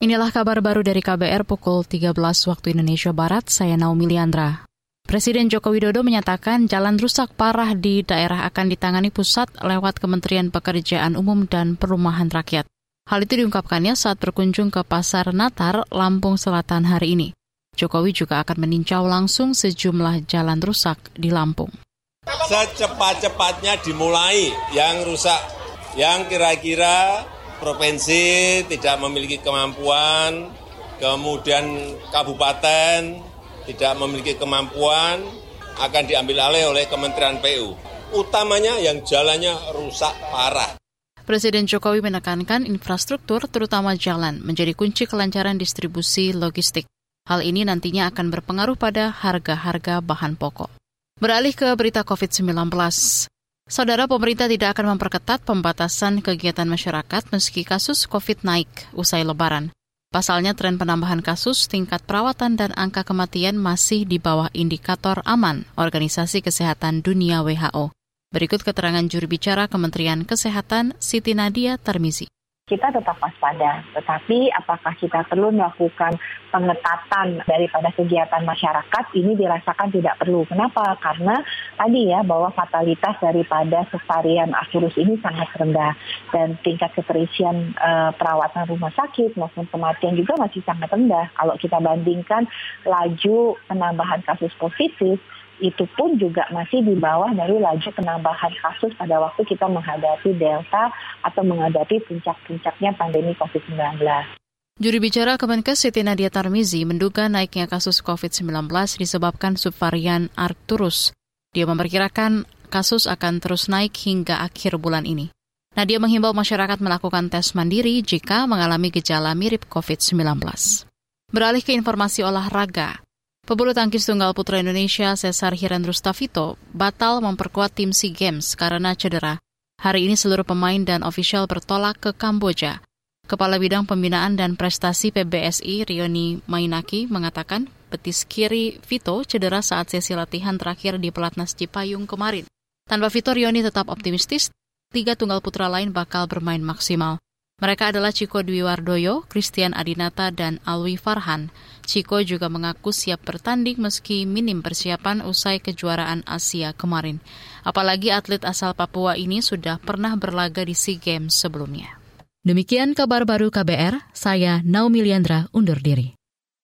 Inilah kabar baru dari KBR pukul 13 waktu Indonesia Barat, saya Naomi Liandra. Presiden Joko Widodo menyatakan jalan rusak parah di daerah akan ditangani pusat lewat Kementerian Pekerjaan Umum dan Perumahan Rakyat. Hal itu diungkapkannya saat berkunjung ke Pasar Natar, Lampung Selatan hari ini. Jokowi juga akan meninjau langsung sejumlah jalan rusak di Lampung. Secepat-cepatnya dimulai yang rusak, yang kira-kira provinsi tidak memiliki kemampuan, kemudian kabupaten tidak memiliki kemampuan, akan diambil alih oleh Kementerian PU. Utamanya yang jalannya rusak parah. Presiden Jokowi menekankan infrastruktur, terutama jalan, menjadi kunci kelancaran distribusi logistik. Hal ini nantinya akan berpengaruh pada harga-harga bahan pokok. Beralih ke berita COVID-19. Saudara pemerintah tidak akan memperketat pembatasan kegiatan masyarakat meski kasus COVID naik usai lebaran. Pasalnya tren penambahan kasus, tingkat perawatan dan angka kematian masih di bawah indikator aman Organisasi Kesehatan Dunia WHO. Berikut keterangan juru bicara Kementerian Kesehatan Siti Nadia Tarmizi kita tetap waspada. Tetapi apakah kita perlu melakukan pengetatan daripada kegiatan masyarakat ini dirasakan tidak perlu. Kenapa? Karena tadi ya bahwa fatalitas daripada subvarian virus ini sangat rendah dan tingkat keterisian uh, perawatan rumah sakit maupun kematian juga masih sangat rendah. Kalau kita bandingkan laju penambahan kasus positif itu pun juga masih di bawah dari laju penambahan kasus pada waktu kita menghadapi Delta atau menghadapi puncak-puncaknya pandemi COVID-19. Juri bicara Kemenkes Siti Nadia Tarmizi menduga naiknya kasus COVID-19 disebabkan subvarian Arcturus. Dia memperkirakan kasus akan terus naik hingga akhir bulan ini. Nadia menghimbau masyarakat melakukan tes mandiri jika mengalami gejala mirip COVID-19. Beralih ke informasi olahraga, Pebulu tangkis tunggal putra Indonesia Cesar Hirandrustavito batal memperkuat tim SEA Games karena cedera. Hari ini seluruh pemain dan ofisial bertolak ke Kamboja. Kepala Bidang Pembinaan dan Prestasi PBSI Rioni Mainaki mengatakan betis kiri Vito cedera saat sesi latihan terakhir di Pelatnas Cipayung kemarin. Tanpa Vito, Rioni tetap optimistis tiga tunggal putra lain bakal bermain maksimal. Mereka adalah Ciko Dwi Wardoyo, Christian Adinata, dan Alwi Farhan. Ciko juga mengaku siap bertanding meski minim persiapan usai kejuaraan Asia kemarin. Apalagi atlet asal Papua ini sudah pernah berlaga di SEA Games sebelumnya. Demikian kabar baru KBR, saya Naomi Liandra undur diri.